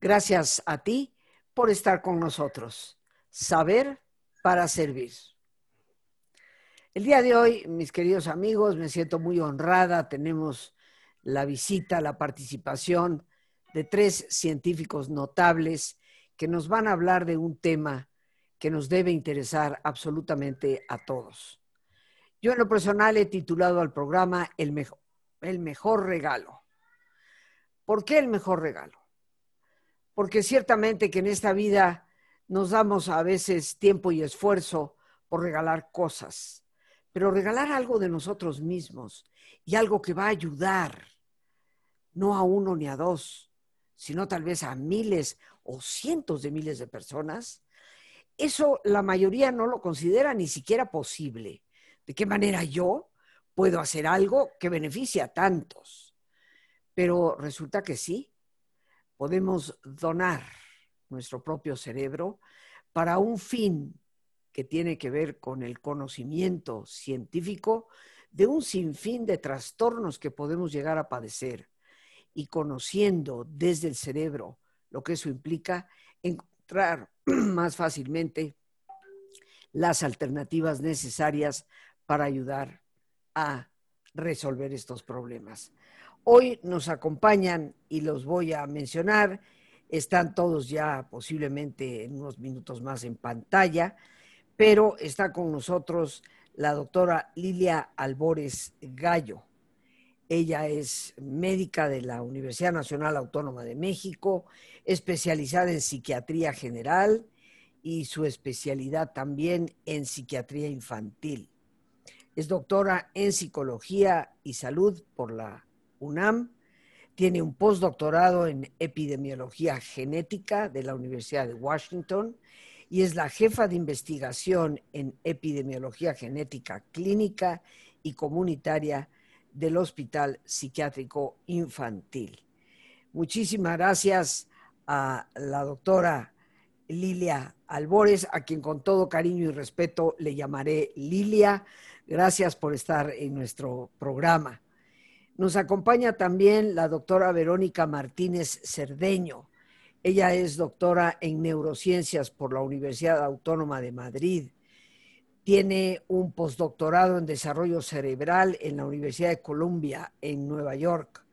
Gracias a ti por estar con nosotros. Saber para servir. El día de hoy, mis queridos amigos, me siento muy honrada. Tenemos la visita, la participación de tres científicos notables que nos van a hablar de un tema que nos debe interesar absolutamente a todos. Yo en lo personal he titulado al programa El mejor, el mejor regalo. ¿Por qué el mejor regalo? Porque ciertamente que en esta vida nos damos a veces tiempo y esfuerzo por regalar cosas, pero regalar algo de nosotros mismos y algo que va a ayudar, no a uno ni a dos, sino tal vez a miles o cientos de miles de personas, eso la mayoría no lo considera ni siquiera posible. ¿De qué manera yo puedo hacer algo que beneficie a tantos? Pero resulta que sí, podemos donar nuestro propio cerebro para un fin que tiene que ver con el conocimiento científico de un sinfín de trastornos que podemos llegar a padecer y conociendo desde el cerebro lo que eso implica, encontrar más fácilmente las alternativas necesarias para ayudar a resolver estos problemas. Hoy nos acompañan y los voy a mencionar. Están todos ya posiblemente en unos minutos más en pantalla, pero está con nosotros la doctora Lilia Albores Gallo. Ella es médica de la Universidad Nacional Autónoma de México, especializada en psiquiatría general y su especialidad también en psiquiatría infantil. Es doctora en psicología y salud por la UNAM. Tiene un postdoctorado en epidemiología genética de la Universidad de Washington y es la jefa de investigación en epidemiología genética clínica y comunitaria del Hospital Psiquiátrico Infantil. Muchísimas gracias a la doctora Lilia Albores, a quien con todo cariño y respeto le llamaré Lilia. Gracias por estar en nuestro programa. Nos acompaña también la doctora Verónica Martínez Cerdeño. Ella es doctora en neurociencias por la Universidad Autónoma de Madrid. Tiene un postdoctorado en desarrollo cerebral en la Universidad de Columbia en Nueva York.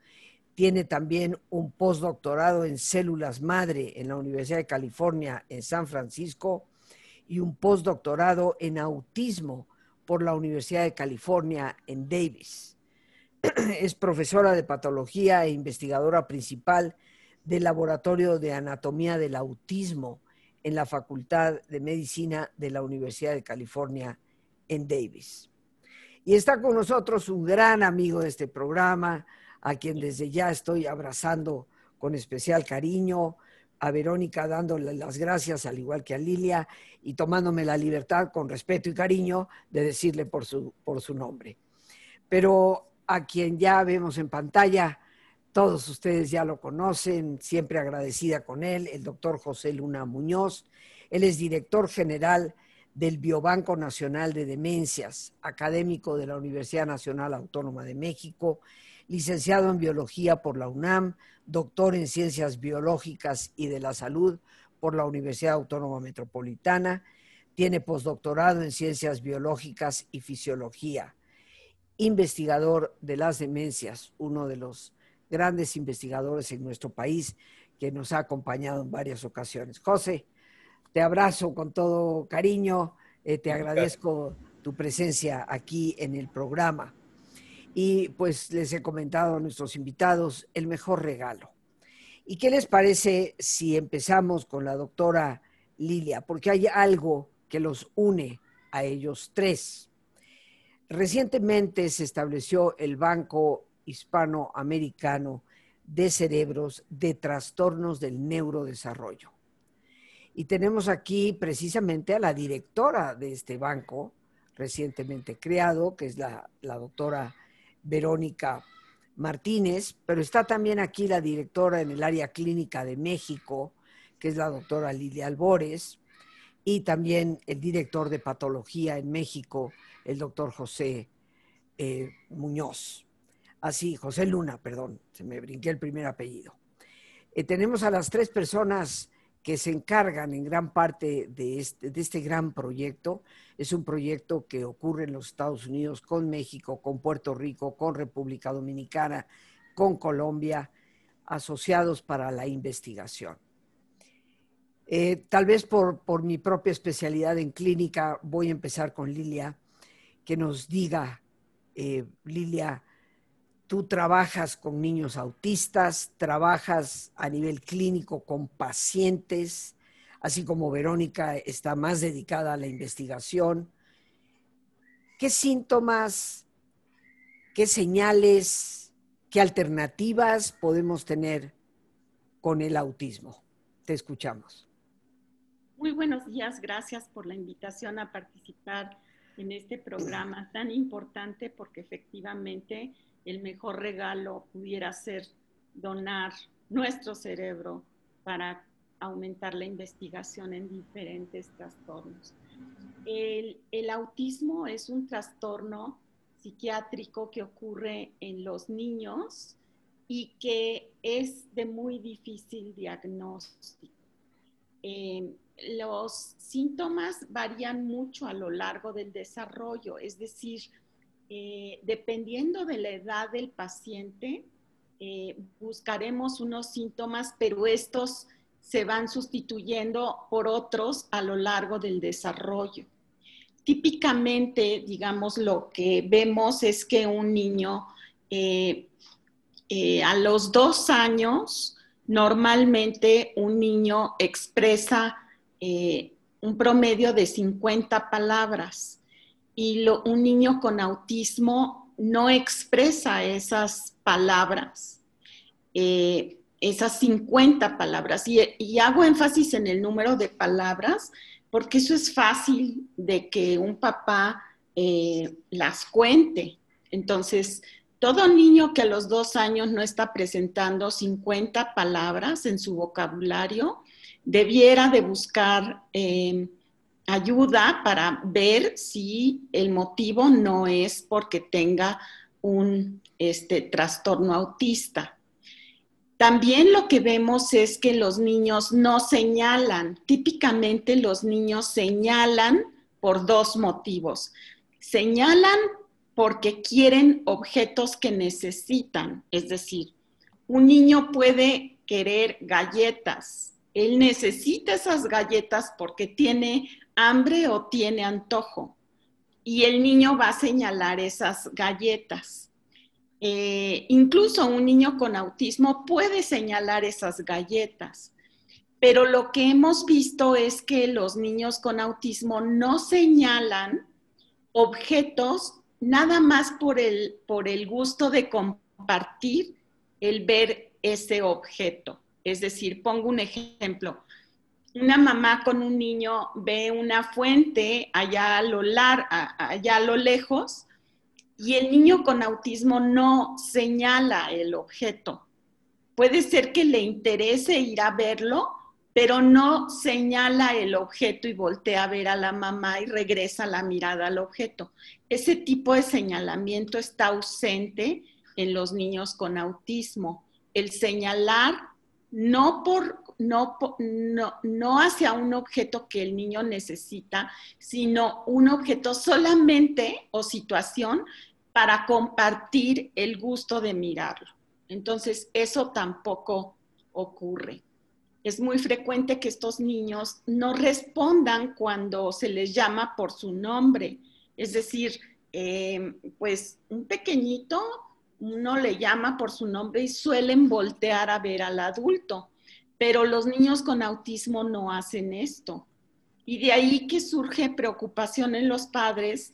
Tiene también un postdoctorado en células madre en la Universidad de California en San Francisco y un postdoctorado en autismo por la Universidad de California en Davis. Es profesora de patología e investigadora principal del Laboratorio de Anatomía del Autismo en la Facultad de Medicina de la Universidad de California en Davis. Y está con nosotros un gran amigo de este programa, a quien desde ya estoy abrazando con especial cariño, a Verónica dándole las gracias, al igual que a Lilia, y tomándome la libertad con respeto y cariño de decirle por su, por su nombre. Pero a quien ya vemos en pantalla, todos ustedes ya lo conocen, siempre agradecida con él, el doctor José Luna Muñoz. Él es director general del Biobanco Nacional de Demencias, académico de la Universidad Nacional Autónoma de México, licenciado en Biología por la UNAM, doctor en Ciencias Biológicas y de la Salud por la Universidad Autónoma Metropolitana, tiene postdoctorado en Ciencias Biológicas y Fisiología, investigador de las demencias, uno de los grandes investigadores en nuestro país que nos ha acompañado en varias ocasiones. José, te abrazo con todo cariño, eh, te agradezco tu presencia aquí en el programa. Y pues les he comentado a nuestros invitados el mejor regalo. ¿Y qué les parece si empezamos con la doctora Lilia? Porque hay algo que los une a ellos tres. Recientemente se estableció el Banco Hispanoamericano de Cerebros de Trastornos del Neurodesarrollo. Y tenemos aquí precisamente a la directora de este banco, recientemente creado, que es la, doctora Verónica Martínez, pero está también aquí la directora en el área clínica de México, que es la doctora Lilia Albores, y también el director de patología en México, el doctor José eh, Muñoz. Así, José Luna, perdón, se me brinqué el primer apellido. Eh, tenemos a las tres personas que se encargan en gran parte de este, de este gran proyecto. Es un proyecto que ocurre en los Estados Unidos con México, con Puerto Rico, con República Dominicana, con Colombia, asociados para la investigación. Eh, tal vez por, por, mi propia especialidad en clínica, voy a empezar con Lilia, que nos diga, eh, Lilia, tú trabajas con niños autistas, trabajas a nivel clínico con pacientes, así como Verónica está más dedicada a la investigación. ¿Qué síntomas, qué señales, qué alternativas podemos tener con el autismo? Te escuchamos. Muy buenos días, gracias por la invitación a participar en este programa tan importante porque efectivamente el mejor regalo pudiera ser donar nuestro cerebro para aumentar la investigación en diferentes trastornos. El, el, autismo es un trastorno psiquiátrico que ocurre en los niños y que es de muy difícil diagnóstico. Eh, los síntomas varían mucho a lo largo del desarrollo, es decir, eh, dependiendo de la edad del paciente, eh, buscaremos unos síntomas, pero estos se van sustituyendo por otros a lo largo del desarrollo. Típicamente, digamos, lo que vemos es que un niño eh, a los dos años, normalmente un niño expresa eh, un promedio de 50 palabras y un niño con autismo no expresa esas palabras, eh, esas 50 palabras. Y, hago énfasis en el número de palabras porque eso es fácil de que un papá eh, las cuente. Entonces, todo niño que a los dos años no está presentando 50 palabras en su vocabulario, debiera de buscar eh, ayuda para ver si el motivo no es porque tenga un este, trastorno autista. También lo que vemos es que los niños no señalan. Típicamente los niños señalan por dos motivos. Señalan porque quieren objetos que necesitan. Es decir, un niño puede querer galletas, él necesita esas galletas porque tiene hambre o tiene antojo. Y el niño va a señalar esas galletas. Eh, incluso un niño con autismo puede señalar esas galletas. Pero lo que hemos visto es que los niños con autismo no señalan objetos nada más por el, por el gusto de compartir el ver ese objeto. Es decir, pongo un ejemplo. Una mamá con un niño ve una fuente allá a lo, allá a lo lejos y el niño con autismo no señala el objeto. Puede ser que le interese ir a verlo, pero no señala el objeto y voltea a ver a la mamá y regresa la mirada al objeto. Ese tipo de señalamiento está ausente en los niños con autismo. El señalar no por no, no, hacia un objeto que el niño necesita, sino un objeto solamente o situación para compartir el gusto de mirarlo. Entonces, eso tampoco ocurre. Es muy frecuente que estos niños no respondan cuando se les llama por su nombre. Es decir, eh, pues un pequeñito uno le llama por su nombre y suelen voltear a ver al adulto, pero los niños con autismo no hacen esto. Y de ahí que surge preocupación en los padres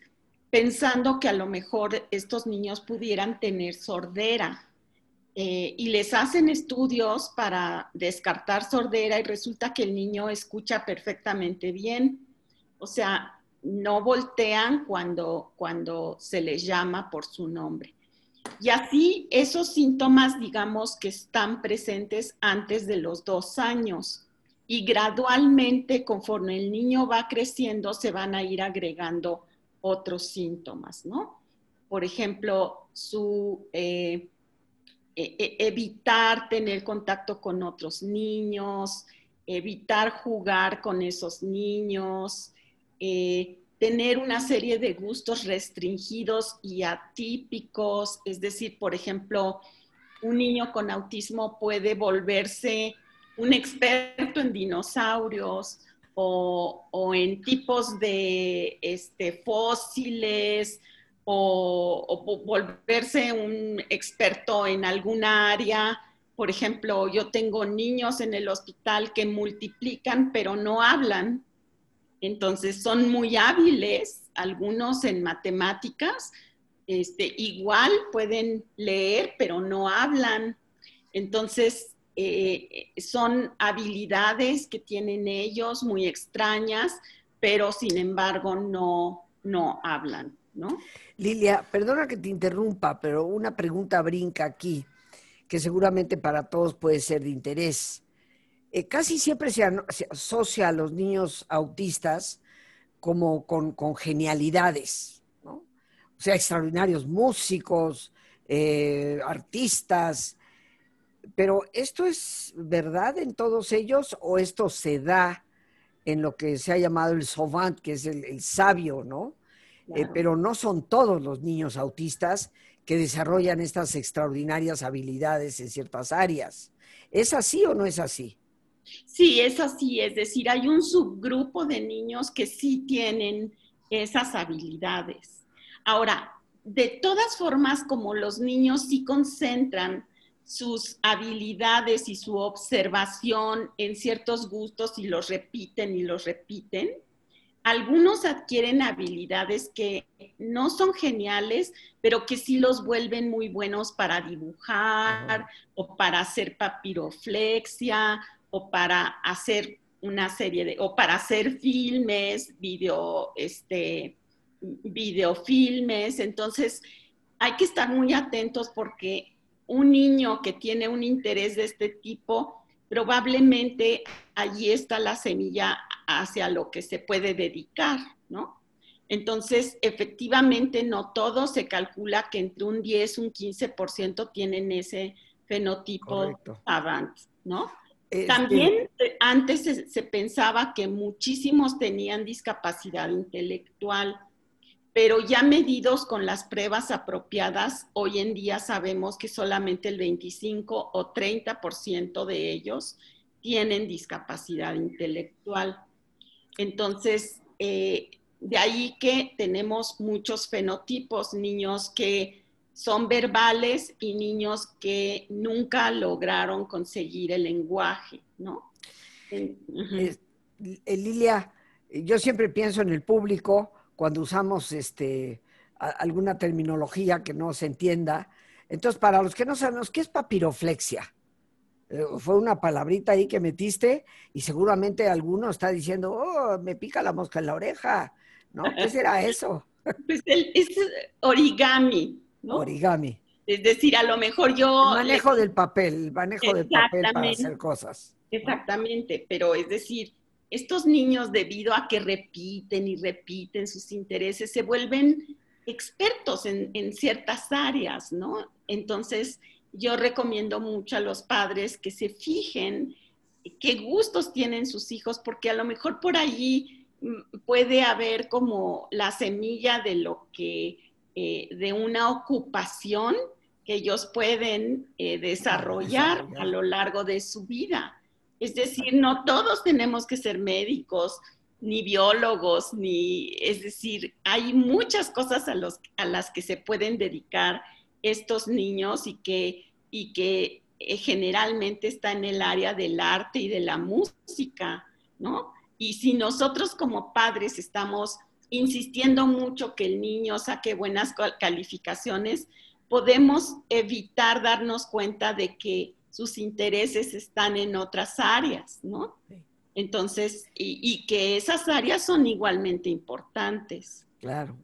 pensando que a lo mejor estos niños pudieran tener sordera. Eh, y les hacen estudios para descartar sordera y resulta que el niño escucha perfectamente bien. O sea, no voltean cuando, cuando se les llama por su nombre. Y así esos síntomas, digamos, que están presentes antes de los dos años. Y gradualmente, conforme el niño va creciendo, se van a ir agregando otros síntomas, ¿no? Por ejemplo, su, eh, e, e, evitar tener contacto con otros niños, evitar jugar con esos niños, eh, tener una serie de gustos restringidos y atípicos, es decir, por ejemplo, un niño con autismo puede volverse un experto en dinosaurios o, en tipos de este, fósiles o, volverse un experto en alguna área. Por ejemplo, yo tengo niños en el hospital que multiplican pero no hablan. Entonces son muy hábiles, algunos en matemáticas, este, igual pueden leer, pero no hablan. Entonces, eh, son habilidades que tienen ellos muy extrañas, pero sin embargo no, no hablan, ¿no? Lilia, perdona que te interrumpa, pero una pregunta brinca aquí, que seguramente para todos puede ser de interés. Eh, casi siempre se, asocia a los niños autistas como con, con genialidades, o sea, extraordinarios músicos, eh, artistas, pero ¿esto es verdad en todos ellos o esto se da en lo que se ha llamado el savant, que es el, sabio, ¿no? Eh, pero no son todos los niños autistas que desarrollan estas extraordinarias habilidades en ciertas áreas. ¿Es así o no es así? Sí, es así. Es decir, hay un subgrupo de niños que sí tienen esas habilidades. Ahora, de todas formas, como los niños sí concentran sus habilidades y su observación en ciertos gustos y los repiten y los repiten, algunos adquieren habilidades que no son geniales, pero que sí los vuelven muy buenos para dibujar o para hacer papiroflexia o para hacer una serie de, o para hacer filmes, video, este, videofilmes, entonces hay que estar muy atentos porque un niño que tiene un interés de este tipo, probablemente allí está la semilla hacia lo que se puede dedicar, ¿no? Entonces, efectivamente, no todo se calcula que entre un 10 y un 15% tienen ese fenotipo avant, ¿no? Este También eh, antes se pensaba que muchísimos tenían discapacidad intelectual pero ya medidos con las pruebas apropiadas, hoy en día sabemos que solamente el 25 o 30% de ellos tienen discapacidad intelectual. Entonces, eh, de ahí que tenemos muchos fenotipos, niños que son verbales y niños que nunca lograron conseguir el lenguaje, ¿no? Lilia, yo siempre pienso en el público cuando usamos este, alguna terminología que no se entienda. Entonces, para los que no sabemos, ¿qué es papiroflexia? Eh, fue una palabrita ahí que metiste y seguramente alguno está diciendo, oh, me pica la mosca en la oreja, ¿no? ¿Qué será eso? Pues es origami, ¿no? Origami. Es decir, a lo mejor yo... El manejo del papel, el manejo del papel para hacer cosas. Exactamente, pero es decir, estos niños, debido a que repiten y repiten sus intereses, se vuelven expertos en, ciertas áreas, ¿no? Entonces, yo recomiendo mucho a los padres que se fijen qué gustos tienen sus hijos, porque a lo mejor por allí mm, puede haber como la semilla de lo que, eh, de una ocupación que ellos pueden eh, desarrollar a lo largo de su vida. Es decir, no todos tenemos que ser médicos, ni biólogos, ni, es decir, hay muchas cosas a, los, a las que se pueden dedicar estos niños y que, y que eh, generalmente está en el área del arte y de la música, ¿no? Y si nosotros como padres estamos insistiendo mucho que el niño saque buenas calificaciones, podemos evitar darnos cuenta de que sus intereses están en otras áreas, ¿no? Entonces, y, que esas áreas son igualmente importantes. Claro.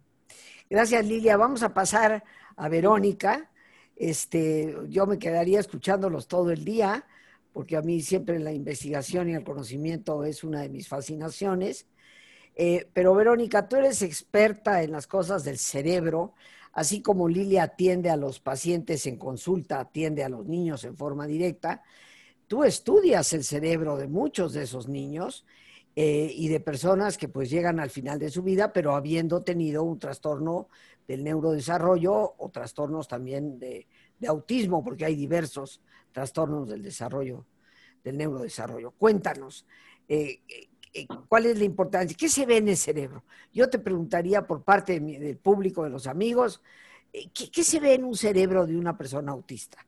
Gracias, Lilia. Vamos a pasar a Verónica. Este, yo me quedaría escuchándolos todo el día, porque a mí siempre la investigación y el conocimiento es una de mis fascinaciones. Eh, pero Verónica, tú eres experta en las cosas del cerebro. así como Lilia atiende a los pacientes en consulta, atiende a los niños en forma directa, tú estudias el cerebro de muchos de esos niños eh, y de personas que pues llegan al final de su vida, pero habiendo tenido un trastorno del neurodesarrollo o trastornos también de, autismo, porque hay diversos trastornos del desarrollo, del neurodesarrollo. Cuéntanos, eh, ¿cuál es la importancia? ¿Qué se ve en el cerebro? Yo te preguntaría por parte del público, de los amigos, ¿qué se ve en un cerebro de una persona autista?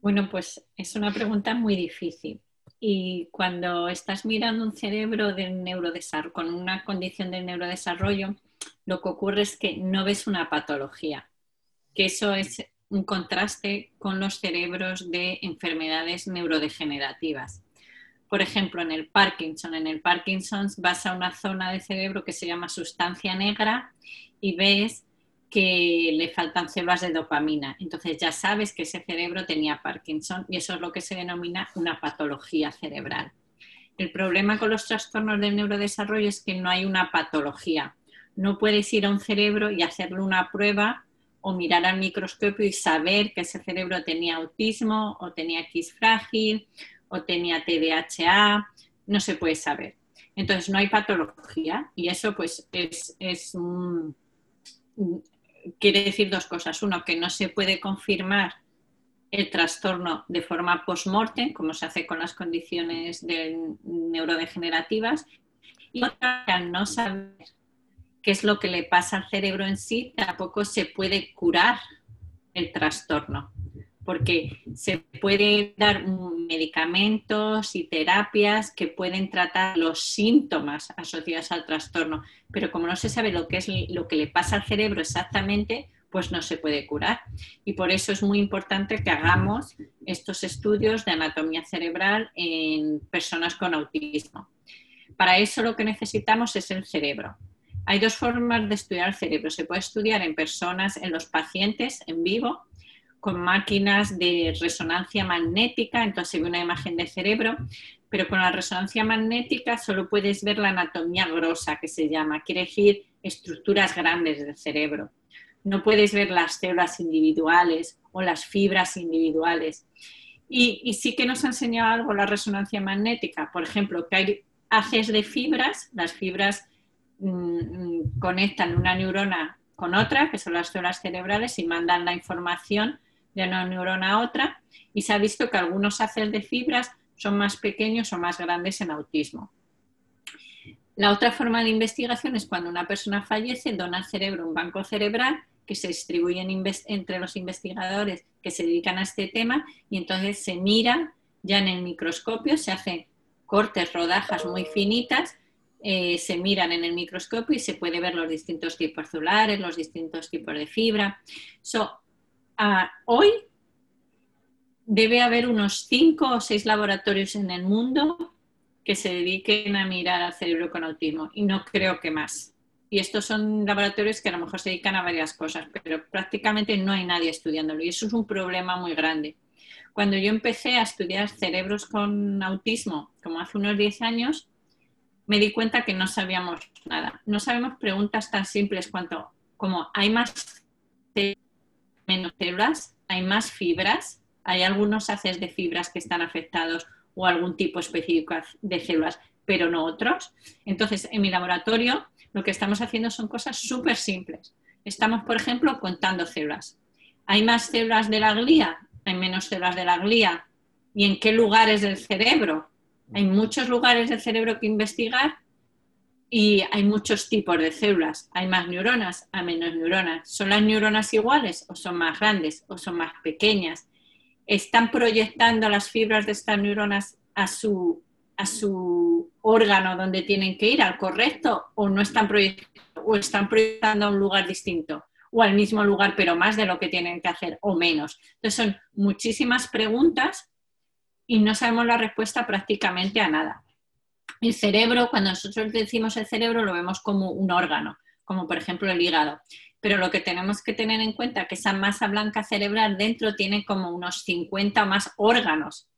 Bueno, pues es una pregunta muy difícil. Y cuando estás mirando un cerebro de neurodesarrollo, con una condición de neurodesarrollo, lo que ocurre es que no ves una patología, que eso es un contraste con los cerebros de enfermedades neurodegenerativas. Por ejemplo, en el Parkinson, en el Parkinson vas a una zona del cerebro que se llama sustancia negra y ves que le faltan células de dopamina. Entonces ya sabes que ese cerebro tenía Parkinson y eso es lo que se denomina una patología cerebral. El problema con los trastornos del neurodesarrollo es que no hay una patología. No puedes ir a un cerebro y hacerle una prueba o mirar al microscopio y saber que ese cerebro tenía autismo o tenía X frágil o tenía TDAH. No se puede saber. Entonces no hay patología y eso pues es, quiere decir dos cosas. Uno, que no se puede confirmar el trastorno de forma post-mortem, como se hace con las condiciones neurodegenerativas, y otra, al no saber qué es lo que le pasa al cerebro en sí, tampoco se puede curar el trastorno porque se puede dar medicamentos y terapias que pueden tratar los síntomas asociados al trastorno, pero como no se sabe lo que es lo que le pasa al cerebro exactamente, pues no se puede curar. Y por eso es muy importante que hagamos estos estudios de anatomía cerebral en personas con autismo. Para eso lo que necesitamos es el cerebro. Hay dos formas de estudiar el cerebro. Se puede estudiar en personas, en los pacientes en vivo, con máquinas de resonancia magnética, entonces se ve una imagen del cerebro, pero con la resonancia magnética solo puedes ver la anatomía grosa, que se llama, quiere decir estructuras grandes del cerebro. No puedes ver las células individuales o las fibras individuales. Y, sí que nos ha enseñado algo la resonancia magnética, por ejemplo, que hay haces de fibras, las fibras mm, mm, conectan una neurona con otra, que son las células cerebrales, y mandan la información de una neurona a otra y se ha visto que algunos haces de fibras son más pequeños o más grandes en autismo. La otra forma de investigación es cuando una persona fallece, dona al cerebro un banco cerebral que se distribuye entre los investigadores que se dedican a este tema y entonces se mira ya en el microscopio, se hacen cortes, rodajas muy finitas, eh, se miran en el microscopio y se puede ver los distintos tipos celulares, los distintos tipos de fibra hoy debe haber unos cinco o seis laboratorios en el mundo que se dediquen a mirar al cerebro con autismo y no creo que más. Y estos son laboratorios que a lo mejor se dedican a varias cosas, pero prácticamente no hay nadie estudiándolo y eso es un problema muy grande. Cuando yo empecé a estudiar cerebros con autismo, como hace unos 10 años, me di cuenta que no sabíamos nada. No sabemos preguntas tan simples cuanto como hay más menos células, hay más fibras, hay algunos haces de fibras que están afectados o algún tipo específico de células, pero no otros. Entonces, en mi laboratorio lo que estamos haciendo son cosas súper simples. Estamos, por ejemplo, contando células. ¿Hay más células de la glía? ¿Hay menos células de la glía? ¿Y en qué lugares del cerebro? Hay muchos lugares del cerebro que investigar y hay muchos tipos de células. Hay más neuronas, hay menos neuronas. ¿Son las neuronas iguales o son más grandes o son más pequeñas? ¿Están proyectando las fibras de estas neuronas a su, a su órgano donde tienen que ir, al correcto, o no están proyectando, o están proyectando a un lugar distinto? o al mismo lugar, pero más de lo que tienen que hacer o menos. Entonces son muchísimas preguntas y no sabemos la respuesta prácticamente a nada. El cerebro, cuando nosotros decimos el cerebro, lo vemos como un órgano, como por ejemplo el hígado. Pero lo que tenemos que tener en cuenta es que esa masa blanca cerebral dentro tiene como unos 50 o más órganos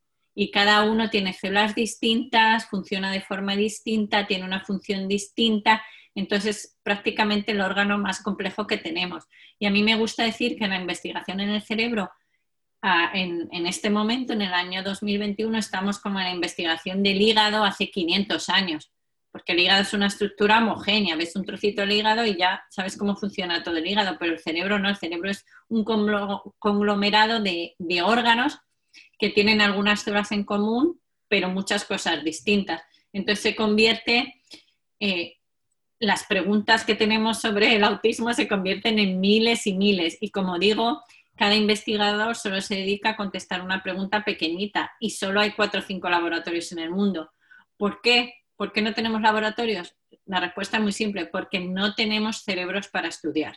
y cada uno tiene células distintas, funciona de forma distinta, tiene una función distinta. Entonces, prácticamente el órgano más complejo que tenemos. Y a mí me gusta decir que la investigación en el cerebro, en, este momento, en el año 2021, estamos como en la investigación del hígado hace 500 años, porque el hígado es una estructura homogénea, ves un trocito del hígado y ya sabes cómo funciona todo el hígado, pero el cerebro no, el cerebro es un conglomerado de, de órganos que tienen algunas células en común, pero muchas cosas distintas. Entonces se convierte, eh, las preguntas que tenemos sobre el autismo se convierten en miles y miles. Y como digo, cada investigador solo se dedica a contestar una pregunta pequeñita y solo hay cuatro o cinco laboratorios en el mundo. ¿Por qué? ¿Por qué no tenemos laboratorios? La respuesta es muy simple, porque no tenemos cerebros para estudiar.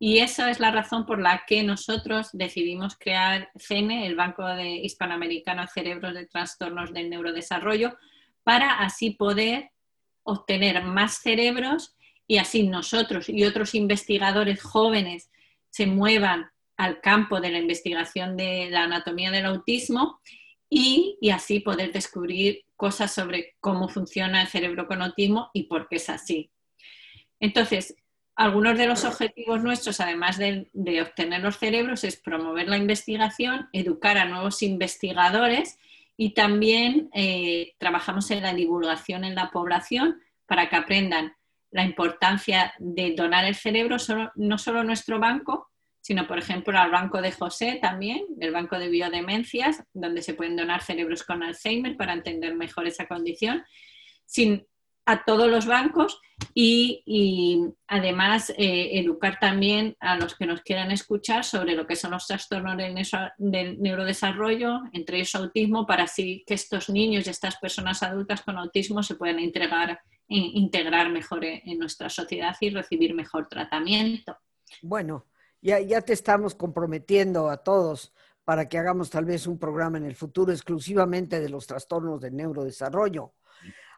Y esa es la razón por la que nosotros decidimos crear CENE, el Banco de Hispanoamericano de Cerebros de Trastornos del Neurodesarrollo, para así poder obtener más cerebros y así nosotros y otros investigadores jóvenes se muevan al campo de la investigación de la anatomía del autismo y, y, así poder descubrir cosas sobre cómo funciona el cerebro con autismo y por qué es así. Entonces, algunos de los objetivos nuestros, además de, obtener los cerebros, es promover la investigación, educar a nuevos investigadores y también eh, trabajamos en la divulgación en la población para que aprendan la importancia de donar el cerebro, no solo nuestro banco, sino por ejemplo al Banco de José también, el Banco de Biodemencias, donde se pueden donar cerebros con Alzheimer para entender mejor esa condición, sin, a todos los bancos y, además eh, educar también a los que nos quieran escuchar sobre lo que son los trastornos del, neurodesarrollo, entre ellos autismo, para así que estos niños y estas personas adultas con autismo se puedan integrar, integrar mejor en nuestra sociedad y recibir mejor tratamiento. Bueno, ya, ya te estamos comprometiendo a todos para que hagamos tal vez un programa en el futuro exclusivamente de los trastornos del neurodesarrollo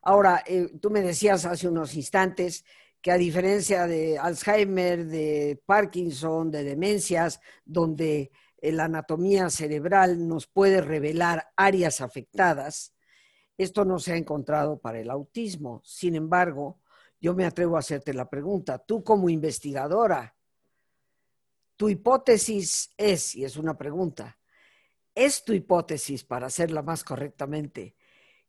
Ahora, eh, tú me decías hace unos instantes que a diferencia de Alzheimer, de Parkinson, de demencias, donde eh, la anatomía cerebral nos puede revelar áreas afectadas, esto no se ha encontrado para el autismo. Sin embargo, yo me atrevo a hacerte la pregunta, tú como investigadora, tu hipótesis es, y es una pregunta, ¿es tu hipótesis, para hacerla más correctamente,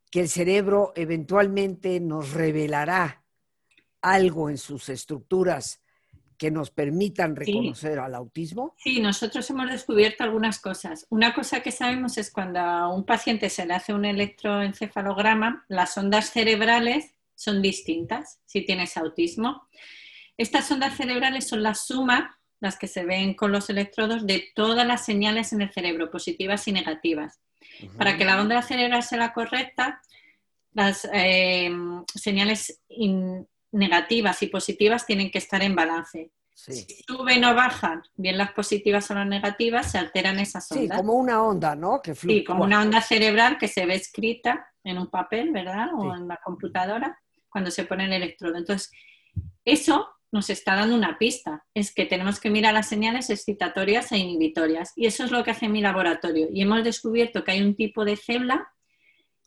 que el cerebro eventualmente nos revelará algo en sus estructuras que nos permitan reconocer al autismo? Sí, nosotros hemos descubierto algunas cosas. Una cosa que sabemos es cuando a un paciente se le hace un electroencefalograma, las ondas cerebrales son distintas si tienes autismo. Estas ondas cerebrales son la suma, las que se ven con los electrodos, de todas las señales en el cerebro, positivas y negativas. Para que la onda cerebral sea la correcta, las eh, señales negativas y positivas tienen que estar en balance. Si suben o bajan, bien las positivas o las negativas, se alteran esas ondas. Sí, como una onda, ¿no? Que sí, como una onda cerebral que se ve escrita en un papel, ¿verdad? O en la computadora cuando se pone el electrodo. Entonces, eso nos está dando una pista, es que tenemos que mirar las señales excitatorias e inhibitorias. Y eso es lo que hace mi laboratorio. Y hemos descubierto que hay un tipo de célula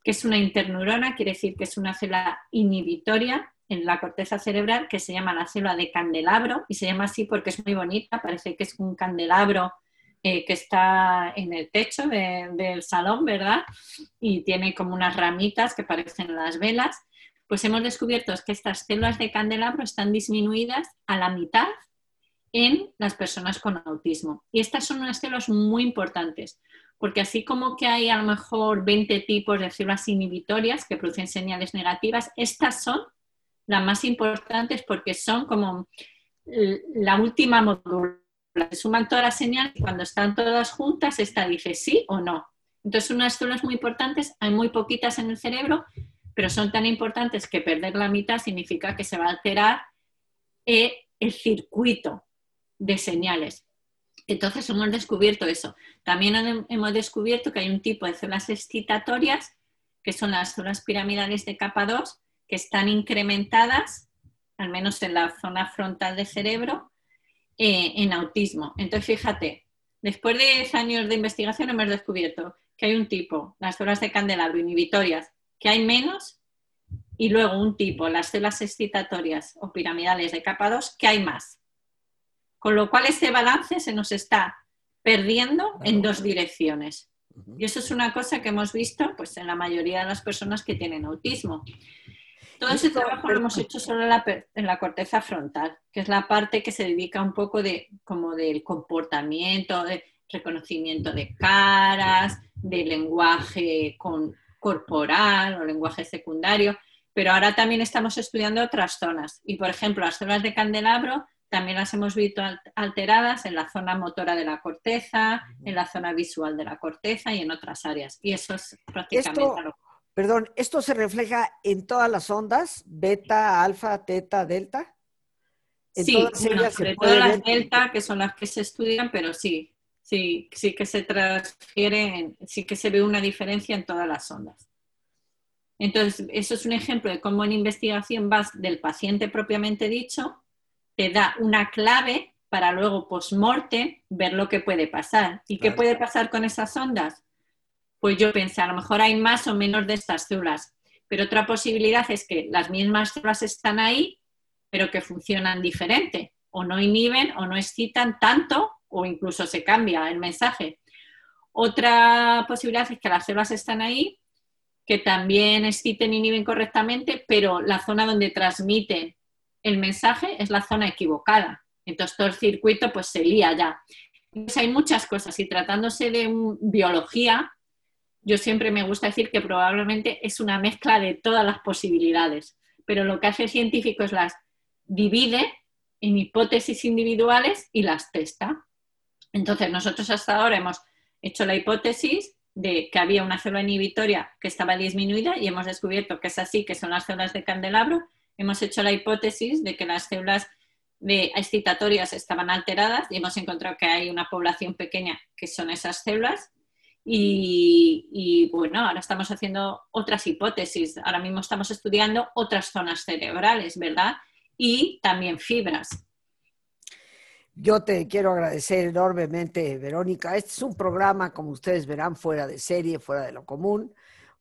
que es una interneurona, quiere decir que es una célula inhibitoria en la corteza cerebral que se llama la célula de candelabro y se llama así porque es muy bonita, parece que es un candelabro eh, que está en el techo del salón, ¿verdad? Y tiene como unas ramitas que parecen las velas pues hemos descubierto que estas células de candelabro están disminuidas a la mitad en las personas con autismo. Y estas son unas células muy importantes, porque así como que hay a lo mejor 20 tipos de células inhibitorias que producen señales negativas, estas son las más importantes porque son como la última modulación. Se suman todas las señales y cuando están todas juntas, esta dice sí o no. Entonces, unas células muy importantes, hay muy poquitas en el cerebro pero son tan importantes que perder la mitad significa que se va a alterar eh, el circuito de señales. Entonces hemos descubierto eso. También hemos descubierto que hay un tipo de células excitatorias, que son las células piramidales de capa 2, que están incrementadas, al menos en la zona frontal del cerebro, eh, en autismo. Entonces, fíjate, después de 10 años de investigación hemos descubierto que hay un tipo, las células de candelabro inhibitorias, que hay menos y luego un tipo, las células excitatorias o piramidales de capa 2, que hay más. Con lo cual ese balance se nos está perdiendo en dos direcciones. Y eso es una cosa que hemos visto pues, en la mayoría de las personas que tienen autismo. Todo ese trabajo lo hemos hecho solo en la, corteza frontal, que es la parte que se dedica un poco de, como del comportamiento, de reconocimiento de caras, de lenguaje corporal o lenguaje secundario, pero ahora también estamos estudiando otras zonas. Y, por ejemplo, las zonas de candelabro también las hemos visto alteradas en la zona motora de la corteza, en la zona visual de la corteza y en otras áreas. Y eso es prácticamente esto, Perdón, ¿esto se refleja en todas las ondas? ¿Beta, alfa, teta, delta? sí, todas sobre todo las delta, que son las que se estudian, pero sí, sí, sí que se transfieren, sí que se ve una diferencia en todas las ondas. Entonces, eso es un ejemplo de cómo en investigación vas del paciente propiamente dicho te da una clave para luego post-morte ver lo que puede pasar. ¿Y qué puede pasar con esas ondas? Pues yo pensé, a lo mejor hay más o menos de estas células, pero otra posibilidad es que las mismas células están ahí, pero que funcionan diferente, o no inhiben o no excitan tanto, o incluso se cambia el mensaje. Otra posibilidad es que las células están ahí, que también exciten e inhiben correctamente, pero la zona donde transmiten el mensaje es la zona equivocada. Entonces todo el circuito pues se lía ya. Entonces hay muchas cosas y tratándose de biología, yo siempre me gusta decir que probablemente es una mezcla de todas las posibilidades, pero lo que hace el científico es las divide en hipótesis individuales y las testa. Entonces nosotros hasta ahora hemos hecho la hipótesis de que había una célula inhibitoria que estaba disminuida y hemos descubierto que es así, que son las células de candelabro, hemos hecho la hipótesis de que las células de excitatorias estaban alteradas y hemos encontrado que hay una población pequeña que son esas células. Y, bueno, ahora estamos haciendo otras hipótesis. Ahora mismo estamos estudiando otras zonas cerebrales, ¿verdad? Y también fibras. Yo te quiero agradecer enormemente, Verónica. Este es un programa, como ustedes verán, fuera de serie, fuera de lo común.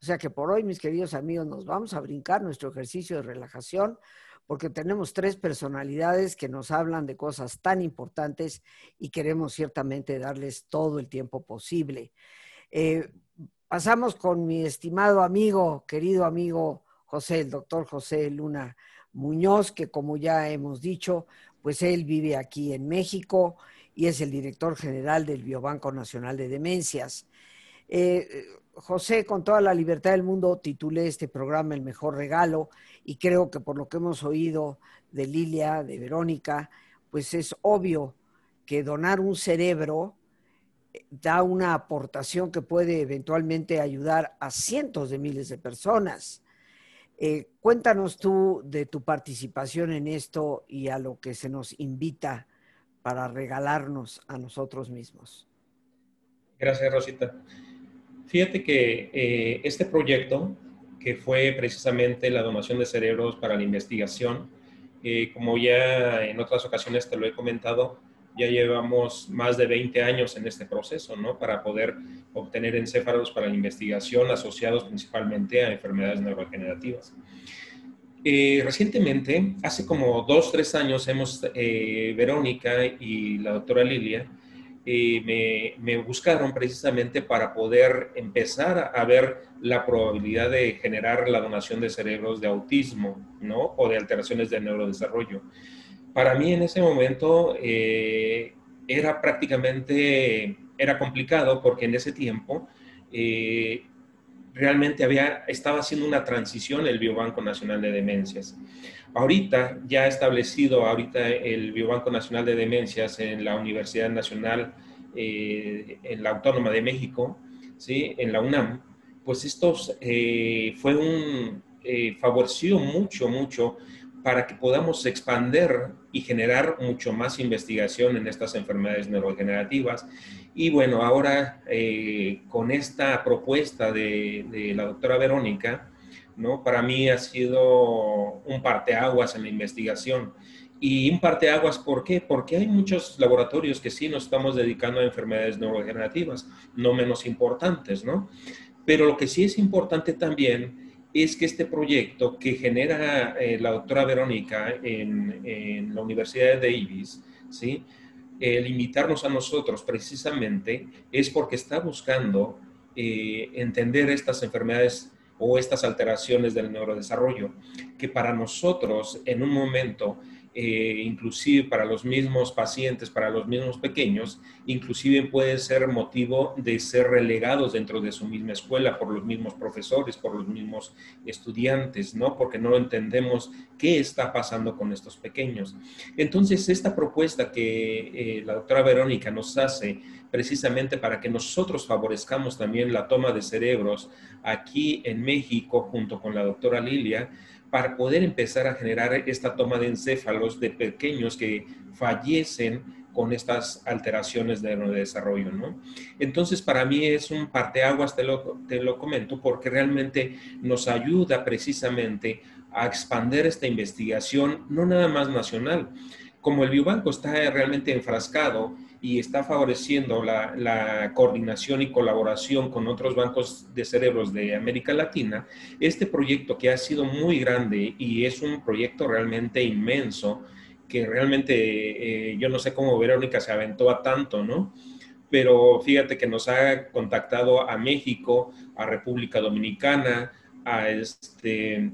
O sea que por hoy, mis queridos amigos, nos vamos a brincar nuestro ejercicio de relajación porque tenemos tres personalidades que nos hablan de cosas tan importantes y queremos ciertamente darles todo el tiempo posible. Eh, pasamos con mi estimado amigo, querido amigo José, el doctor José Luna Muñoz, que como ya hemos dicho, pues él vive aquí en México y es el director general del Biobanco Nacional de Demencias. Eh, José, con toda la libertad del mundo, titulé este programa El mejor regalo y creo que por lo que hemos oído de Lilia, de Verónica, pues es obvio que donar un cerebro eh, da una aportación que puede eventualmente ayudar a cientos de miles de personas. Eh, cuéntanos tú de tu participación en esto y a lo que se nos invita para regalarnos a nosotros mismos. Gracias, Rosita. Fíjate que eh, este proyecto, que fue precisamente la donación de cerebros para la investigación, eh, como ya en otras ocasiones te lo he comentado, ya llevamos más de 20 años en este proceso, ¿no? Para poder obtener encéfalos para la investigación asociados principalmente a enfermedades neurodegenerativas. Eh, recientemente, hace como dos, tres años, hemos, Verónica y la doctora Lilia, me, me, buscaron precisamente para poder empezar a ver la probabilidad de generar la donación de cerebros de autismo, ¿no? O de alteraciones de neurodesarrollo. Para mí en ese momento eh, era prácticamente, era complicado porque en ese tiempo eh, realmente había, estaba haciendo una transición el Biobanco Nacional de Demencias. Ahorita ya establecido, ahorita el Biobanco Nacional de Demencias en la Universidad Nacional, eh, en la Autónoma de México, ¿sí? en la UNAM, pues esto eh, fue un, eh, favoreció mucho, mucho para que podamos expander y generar mucho más investigación en estas enfermedades neurodegenerativas. Y bueno, ahora con esta propuesta de, de la doctora Verónica, ¿no? Para mí ha sido un parteaguas en la investigación. Y un parteaguas, ¿por qué? Porque hay muchos laboratorios que sí nos estamos dedicando a enfermedades neurodegenerativas, no menos importantes, ¿no? Pero lo que sí es importante también es que este proyecto que genera eh, la doctora Verónica en, la Universidad de Davis, ¿sí? el invitarnos a nosotros precisamente es porque está buscando eh, entender estas enfermedades o estas alteraciones del neurodesarrollo, que para nosotros en un momento eh, inclusive para los mismos pacientes, para los mismos pequeños, inclusive puede ser motivo de ser relegados dentro de su misma escuela por los mismos profesores, por los mismos estudiantes, ¿no? Porque no entendemos qué está pasando con estos pequeños. Entonces, esta propuesta que eh, la doctora Verónica nos hace precisamente para que nosotros favorezcamos también la toma de cerebros aquí en México junto con la doctora Lilia, para poder empezar a generar esta toma de encéfalos de pequeños que fallecen con estas alteraciones de desarrollo, ¿no? Entonces, para mí es un parteaguas, te lo, te lo comento, porque realmente nos ayuda precisamente a expandir esta investigación, no nada más nacional. Como el biobanco está realmente enfrascado y está favoreciendo la, coordinación y colaboración con otros bancos de cerebros de América Latina, este proyecto que ha sido muy grande y es un proyecto realmente inmenso, que realmente eh, yo no sé cómo Verónica se aventó a tanto, ¿no? Pero fíjate que nos ha contactado a México, a República Dominicana, a, este,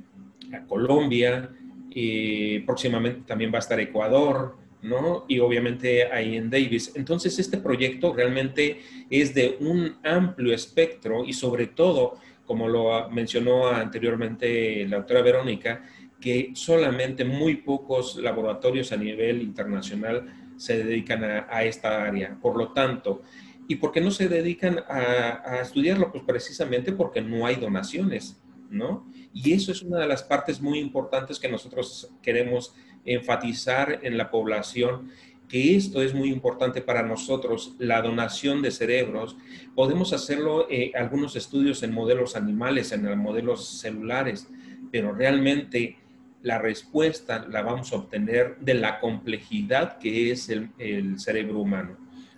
a Colombia, y próximamente también va a estar Ecuador, ¿no? Y obviamente ahí en Davis. Entonces, este proyecto realmente es de un amplio espectro y sobre todo, como lo mencionó anteriormente la doctora Verónica, que solamente muy pocos laboratorios a nivel internacional se dedican a, esta área. Por lo tanto, ¿y por qué no se dedican a, a estudiarlo? Pues precisamente porque no hay donaciones, ¿no? Y eso es una de las partes muy importantes que nosotros queremos enfatizar en la población que esto es muy importante para nosotros, la donación de cerebros. Podemos hacerlo eh, algunos estudios en modelos animales, en modelos celulares, pero realmente la respuesta la vamos a obtener de la complejidad que es el, cerebro humano.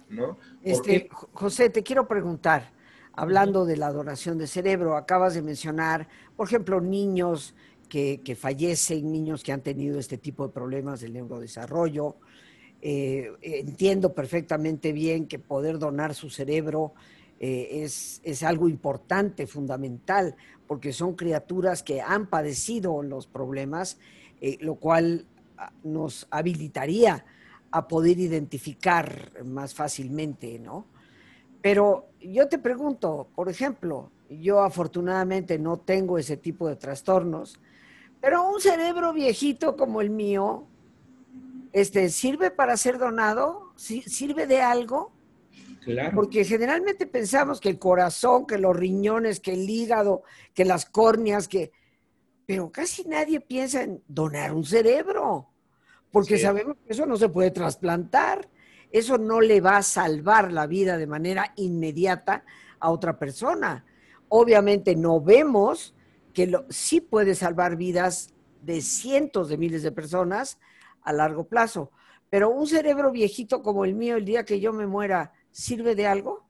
¿no? Este, José, te quiero preguntar, hablando de la donación de cerebro, acabas de mencionar, por ejemplo, niños que, fallecen, niños que han tenido este tipo de problemas del neurodesarrollo. Eh, entiendo perfectamente bien que poder donar su cerebro eh, es, es, algo importante, fundamental, porque son criaturas que han padecido los problemas, eh, lo cual ah, nos habilitaría a poder identificar más fácilmente, ¿no? Pero yo te pregunto, por ejemplo, yo afortunadamente no tengo ese tipo de trastornos, pero un cerebro viejito como el mío, este, ¿sirve para ser donado? ¿Sirve de algo? Claro. Porque generalmente pensamos que el corazón, que los riñones, que el hígado, que las córneas, que... Pero casi nadie piensa en donar un cerebro, porque sabemos que eso no se puede trasplantar. Eso no le va a salvar la vida de manera inmediata a otra persona. Obviamente no vemos que sí puede salvar vidas de cientos de miles de personas a largo plazo. Pero un cerebro viejito como el mío, el día que yo me muera, ¿sirve de algo?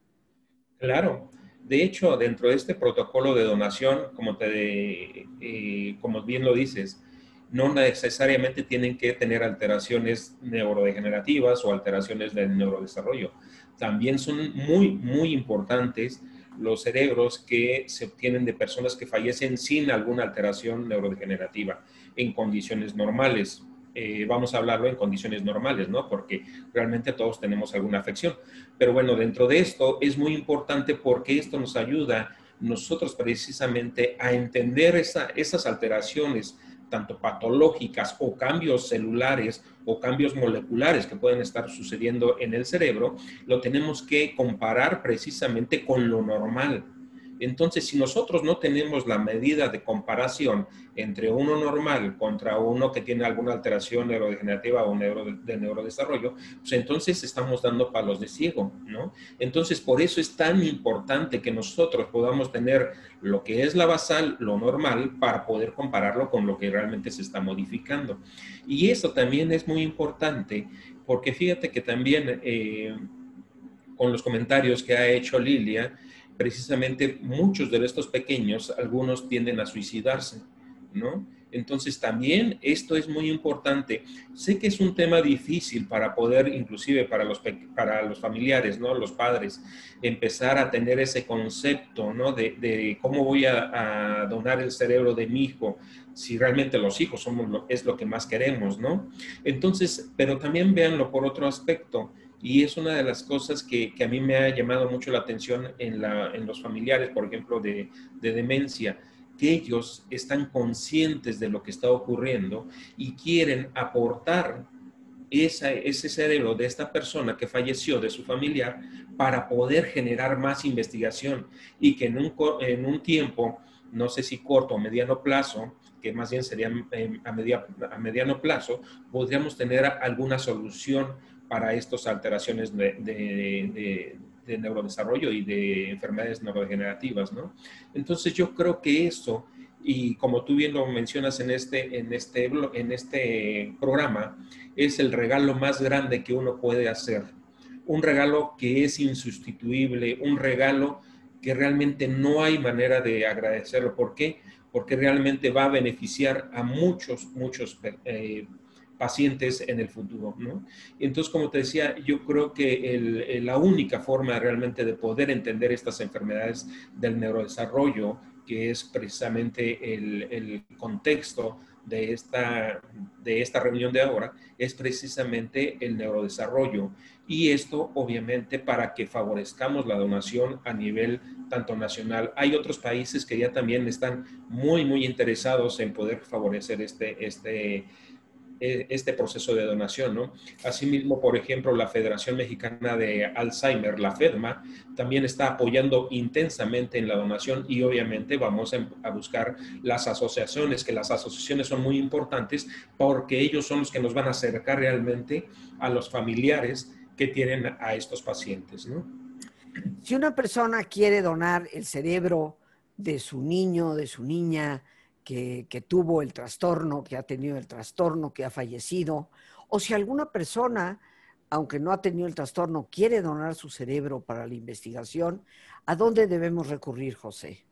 Claro. De hecho, dentro de este protocolo de donación, como, eh, como bien lo dices, no necesariamente tienen que tener alteraciones neurodegenerativas o alteraciones del neurodesarrollo. También son muy, muy importantes los cerebros que se obtienen de personas que fallecen sin alguna alteración neurodegenerativa en condiciones normales. Eh, vamos a hablarlo en condiciones normales, ¿no? Porque realmente todos tenemos alguna afección. Pero bueno, dentro de esto es muy importante porque esto nos ayuda nosotros precisamente a entender esas alteraciones tanto patológicas o cambios celulares o cambios moleculares que pueden estar sucediendo en el cerebro, lo tenemos que comparar precisamente con lo normal. Entonces, si nosotros no tenemos la medida de comparación entre uno normal contra uno que tiene alguna alteración neurodegenerativa o neuro, de neurodesarrollo, pues entonces estamos dando palos de ciego, ¿no? Entonces, por eso es tan importante que nosotros podamos tener lo que es la basal, lo normal, para poder compararlo con lo que realmente se está modificando. Y eso también es muy importante porque fíjate que también eh, con los comentarios que ha hecho Lilia, precisamente muchos de estos pequeños, algunos tienden a suicidarse, ¿no? Entonces también esto es muy importante. Sé que es un tema difícil para poder, inclusive para los, para los familiares, ¿no? Los padres, empezar a tener ese concepto, ¿no? De, cómo voy a, donar el cerebro de mi hijo, si realmente los hijos somos lo, es lo que más queremos, ¿no? Entonces, pero también véanlo por otro aspecto. Y es una de las cosas que, a mí me ha llamado mucho la atención en, la, en los familiares, por ejemplo, de, de demencia que ellos están conscientes de lo que está ocurriendo y quieren aportar ese cerebro de esta persona que falleció, de su familiar, para poder generar más investigación y que en un, en un tiempo, no sé si corto o mediano plazo, que más bien sería em, a mediano plazo, podríamos tener alguna solución para estas alteraciones de, de neurodesarrollo y de enfermedades neurodegenerativas, ¿no? Entonces yo creo que eso, y como tú bien lo mencionas en este, en este, en este programa, es el regalo más grande que uno puede hacer. Un regalo que es insustituible, un regalo que realmente no hay manera de agradecerlo. ¿Por qué? Porque realmente va a beneficiar a muchos, muchos eh, pacientes en el futuro, ¿no? Entonces, como te decía, yo creo que la única forma realmente de poder entender estas enfermedades del neurodesarrollo, que es precisamente el, contexto de esta, de esta reunión de ahora, es precisamente el neurodesarrollo. Y esto, obviamente, para que favorezcamos la donación a nivel tanto nacional. Hay otros países que ya también están muy, muy interesados en poder favorecer este, este, este proceso de donación, ¿no? Asimismo, por ejemplo, la Federación Mexicana de Alzheimer, la FEDMA, también está apoyando intensamente en la donación y obviamente vamos a buscar las asociaciones, que las asociaciones son muy importantes porque ellos son los que nos van a acercar realmente a los familiares que tienen a estos pacientes, ¿no? Si una persona quiere donar el cerebro de su niño, de su niña, que, tuvo el trastorno, que ha tenido el trastorno, que ha fallecido, o si alguna persona, aunque no ha tenido el trastorno, quiere donar su cerebro para la investigación, ¿a dónde debemos recurrir, José?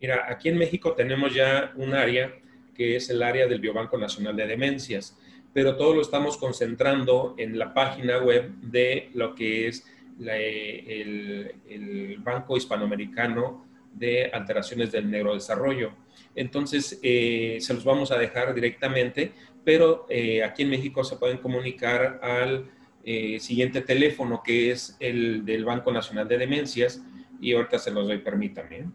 Mira, aquí en México tenemos ya un área que es el área del Biobanco Nacional de Demencias, pero todo lo estamos concentrando en la página web de lo que es el, el Banco Hispanoamericano de Alteraciones del Neurodesarrollo. Entonces, eh, se los vamos a dejar directamente, pero eh, aquí en México se pueden comunicar al eh, siguiente teléfono, que es el del Banco Nacional de Demencias, y ahorita se los doy, permítame.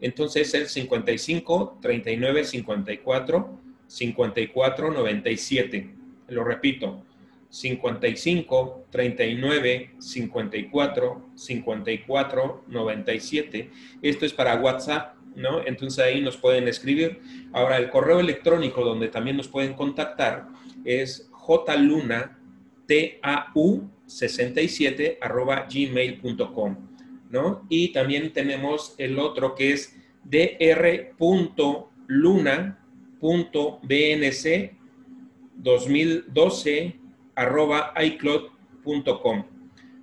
Entonces, el 55 39 54 54 97. Lo repito, 55 39 54 54 97. Esto es para WhatsApp ¿no? Entonces ahí nos pueden escribir. Ahora, el correo electrónico donde también nos pueden contactar es jlunatau67 arroba gmail.com, ¿no? Y también tenemos el otro que es dr.luna.bnc 2012 arroba icloud.com.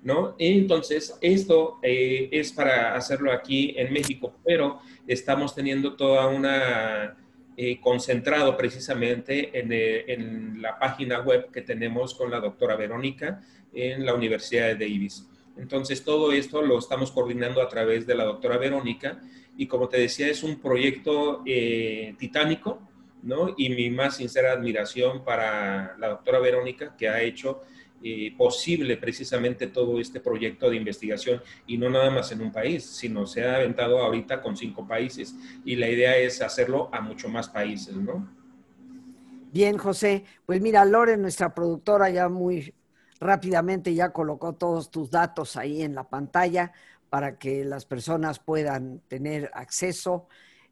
¿No? Entonces, esto eh, es para hacerlo aquí en México, pero estamos teniendo toda una eh, concentrado precisamente eh, en, la página web que tenemos con la doctora Verónica en la Universidad de Davis. Entonces, todo esto lo estamos coordinando a través de la doctora Verónica y como te decía, es un proyecto titánico, ¿no? Y mi más sincera admiración para la doctora Verónica que ha hecho eh, posible precisamente todo este proyecto de investigación y no nada más en un país, sino se ha aventado ahorita con cinco países y la idea es hacerlo a mucho más países, ¿no? Bien, José. Pues mira, Lore, nuestra productora, ya muy rápidamente ya colocó todos tus datos ahí en la pantalla para que las personas puedan tener acceso.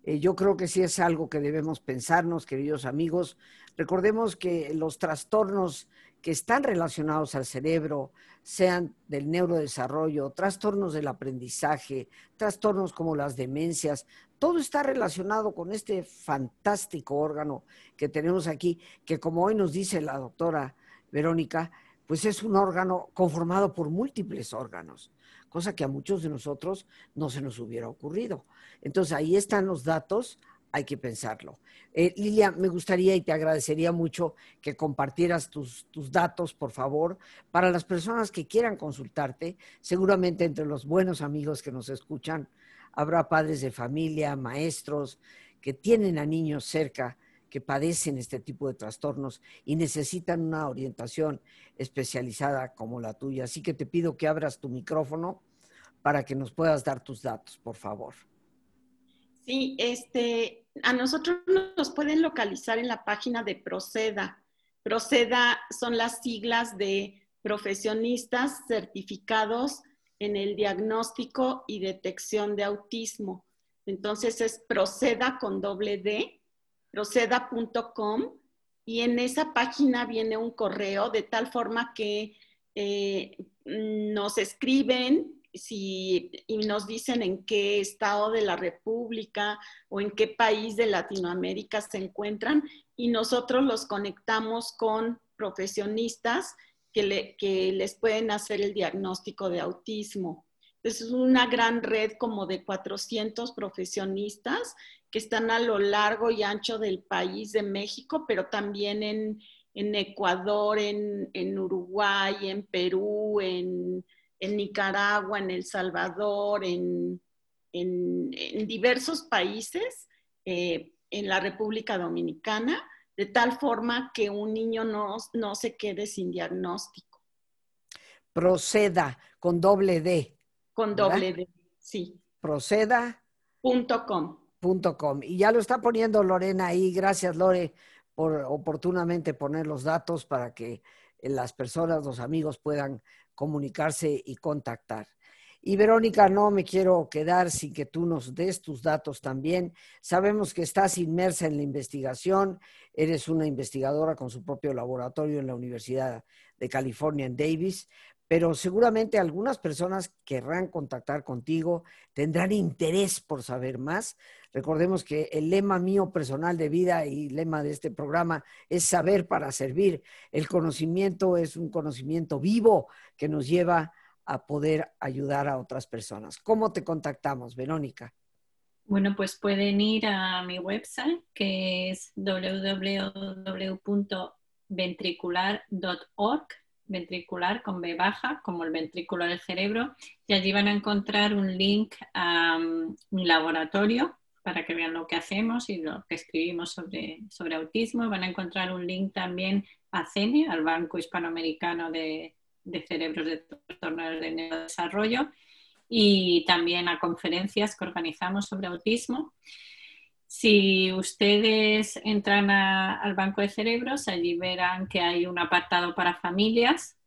Eh, yo creo que sí es algo que debemos pensarnos, queridos amigos. Recordemos que los trastornos que están relacionados al cerebro, sean del neurodesarrollo, trastornos del aprendizaje, trastornos como las demencias, todo está relacionado con este fantástico órgano que tenemos aquí, que como hoy nos dice la doctora Verónica, pues es un órgano conformado por múltiples órganos, cosa que a muchos de nosotros no se nos hubiera ocurrido. Entonces ahí están los datos, hay que pensarlo. Eh, Lilia, me gustaría y te agradecería mucho que compartieras tus, tus, datos, por favor, para las personas que quieran consultarte. Seguramente entre los buenos amigos que nos escuchan habrá padres de familia, maestros que tienen a niños cerca que padecen este tipo de trastornos y necesitan una orientación especializada como la tuya. Así que te pido que abras tu micrófono para que nos puedas dar tus datos, por favor. Sí, este, a nosotros nos pueden localizar en la página de Proceda. Proceda son las siglas de profesionistas certificados en el diagnóstico y detección de autismo. Entonces es proceda con doble D, proceda.com y en esa página viene un correo de tal forma que eh, nos escriben si, y nos dicen en qué estado de la República o en qué país de Latinoamérica se encuentran y nosotros los conectamos con profesionistas que, que les pueden hacer el diagnóstico de autismo. Es una gran red como de 400 profesionistas que están a lo largo y ancho del país de México, pero también en, en Ecuador, en, en, Uruguay, en Perú, en, en, Nicaragua, en El Salvador, en, diversos países, eh, en la República Dominicana, de tal forma que un niño no, no se quede sin diagnóstico. Proceda con doble D. Con doble D, sí. Proceda.com. .com. Y ya lo está poniendo Lorena ahí. Gracias, Lore, por oportunamente poner los datos para que las personas, los amigos puedan comunicarse y contactar. Y Verónica, no me quiero quedar sin que tú nos des tus datos también. Sabemos que estás inmersa en la investigación, eres una investigadora con su propio laboratorio en la Universidad de California en Davis, pero seguramente algunas personas querrán contactar contigo, tendrán interés por saber más. Recordemos que el lema mío personal de vida y lema de este programa es saber para servir. El conocimiento es un conocimiento vivo que nos lleva a poder ayudar a otras personas. ¿Cómo te contactamos, Verónica? Bueno, pues pueden ir a mi website que es www.ventricular.org ventricular con B baja, como el ventrículo del cerebro, y allí van a encontrar un link a um, mi laboratorio para que vean lo que hacemos y lo que escribimos sobre, sobre autismo. Van a encontrar un link también a CENE, al Banco Hispanoamericano de, de Cerebros de Trastornos de Neurodesarrollo, y también a conferencias que organizamos sobre autismo. Si ustedes entran al Banco de Cerebros, allí verán que hay un apartado para familias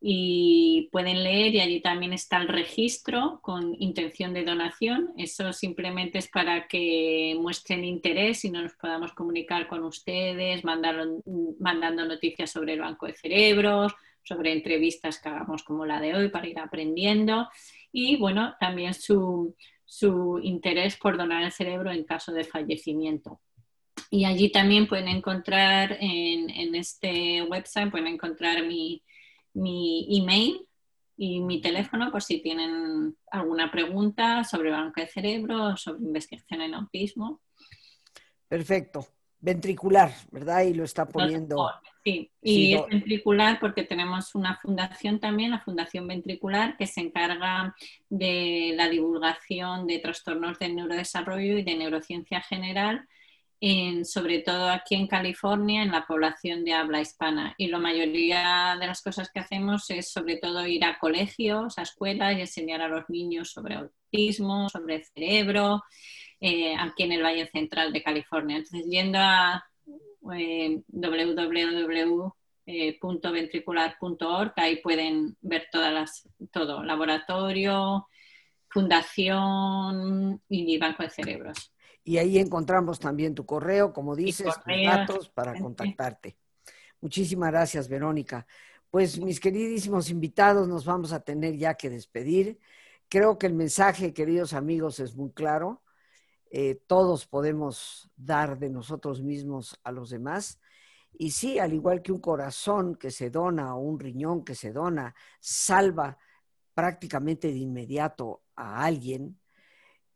y pueden leer y allí también está el registro con intención de donación. Eso simplemente es para que muestren interés y nos podamos comunicar con ustedes, mandando noticias sobre el Banco de Cerebros, sobre entrevistas que hagamos como la de hoy para ir aprendiendo y bueno, también su, su interés por donar el cerebro en caso de fallecimiento. Y allí también pueden encontrar en, este website, pueden encontrar mi, email y mi teléfono por si tienen alguna pregunta sobre banco de cerebro, sobre investigación en autismo. Perfecto. Ventricular, ¿verdad? Y lo está poniendo. Sí, y es ventricular porque tenemos una fundación también, la Fundación Ventricular, que se encarga de la divulgación de trastornos del neurodesarrollo y de neurociencia general, en, sobre todo aquí en California, en la población de habla hispana. Y la mayoría de las cosas que hacemos es sobre todo ir a colegios, a escuelas y enseñar a los niños sobre autismo, sobre el cerebro, eh, aquí en el Valle Central de California. Entonces, yendo a eh, www.ventricular.org, ahí pueden ver todas las, todo, laboratorio, fundación y banco de cerebros. Y ahí encontramos también tu correo, como dices, tus datos para contactarte. Muchísimas gracias, Verónica. Pues mis queridísimos invitados, nos vamos a tener ya que despedir. Creo que el mensaje, queridos amigos, es muy claro. Eh, todos podemos dar de nosotros mismos a los demás. Y sí, al igual que un corazón que se dona o un riñón que se dona, salva prácticamente de inmediato a alguien,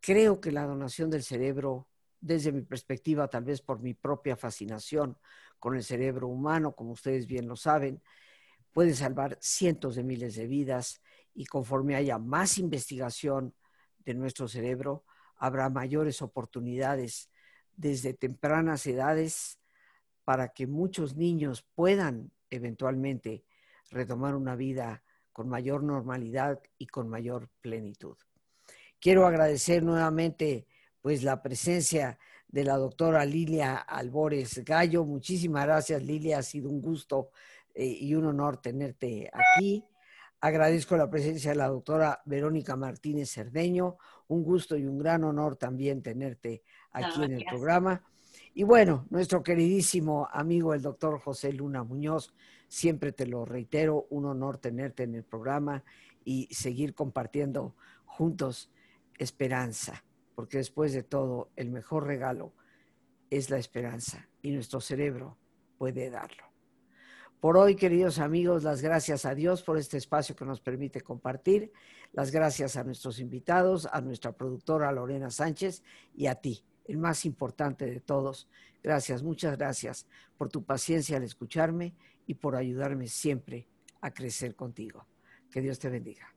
creo que la donación del cerebro, desde mi perspectiva, tal vez por mi propia fascinación con el cerebro humano, como ustedes bien lo saben, puede salvar cientos de miles de vidas y conforme haya más investigación de nuestro cerebro, habrá mayores oportunidades desde tempranas edades para que muchos niños puedan eventualmente retomar una vida con mayor normalidad y con mayor plenitud. Quiero agradecer nuevamente pues la presencia de la doctora Lilia Albores Gallo. Muchísimas gracias Lilia, ha sido un gusto eh, y un honor tenerte aquí. Agradezco la presencia de la doctora Verónica Martínez Cerdeño. Un gusto y un gran honor también tenerte aquí en el programa. Y bueno, nuestro queridísimo amigo el doctor José Luna Muñoz, siempre te lo reitero, un honor tenerte en el programa y seguir compartiendo juntos esperanza, porque después de todo, el mejor regalo es la esperanza y nuestro cerebro puede darlo. Por hoy, queridos amigos, las gracias a Dios por este espacio que nos permite compartir, las gracias a nuestros invitados, a nuestra productora Lorena Sánchez y a ti el más importante de todos. Gracias, muchas gracias por tu paciencia al escucharme y por ayudarme siempre a crecer contigo. Que Dios te bendiga.